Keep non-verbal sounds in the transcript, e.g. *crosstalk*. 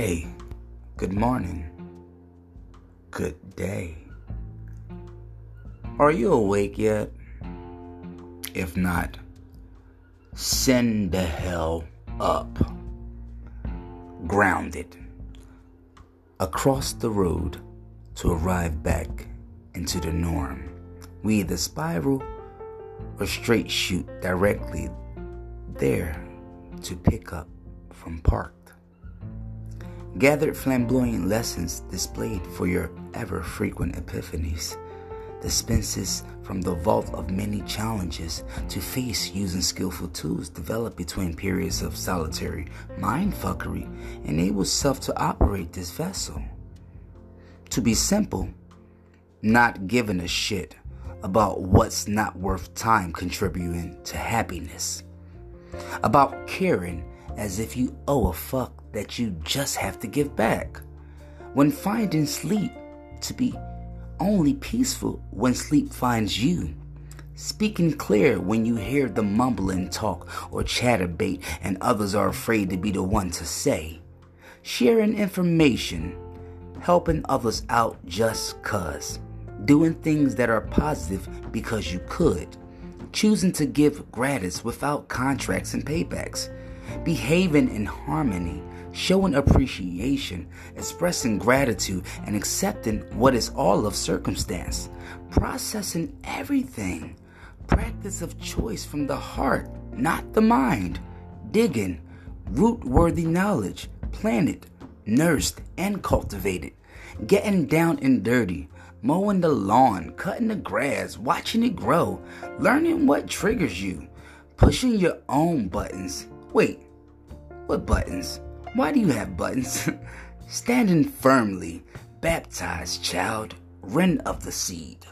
Hey, good morning. Good day. Are you awake yet? If not, send the hell up. Grounded. Across the road to arrive back into the norm. We either spiral or straight shoot directly there to pick up from parked. Gathered flamboyant lessons displayed for your ever frequent epiphanies. Dispenses from the vault of many challenges to face using skillful tools developed between periods of solitary mindfuckery enables self to operate this vessel. To be simple, not giving a shit about what's not worth time contributing to happiness. About caring as if you owe a fuck that you just have to give back. When finding sleep to be only peaceful when sleep finds you. Speaking clear when you hear the mumbling talk or chatterbait and others are afraid to be the one to say. Sharing information, helping others out just cuz. Doing things that are positive because you could. Choosing to give gratis without contracts and paybacks behaving in harmony, showing appreciation, expressing gratitude, and accepting what is all of circumstance, processing everything, practice of choice from the heart, not the mind, digging, root worthy knowledge, planted, nursed, and cultivated, getting down and dirty. Mowing the lawn, cutting the grass, watching it grow, learning what triggers you, pushing your own buttons, Wait, what buttons? Why do you have buttons? *laughs* Standing firmly, baptized child, wren of the seed.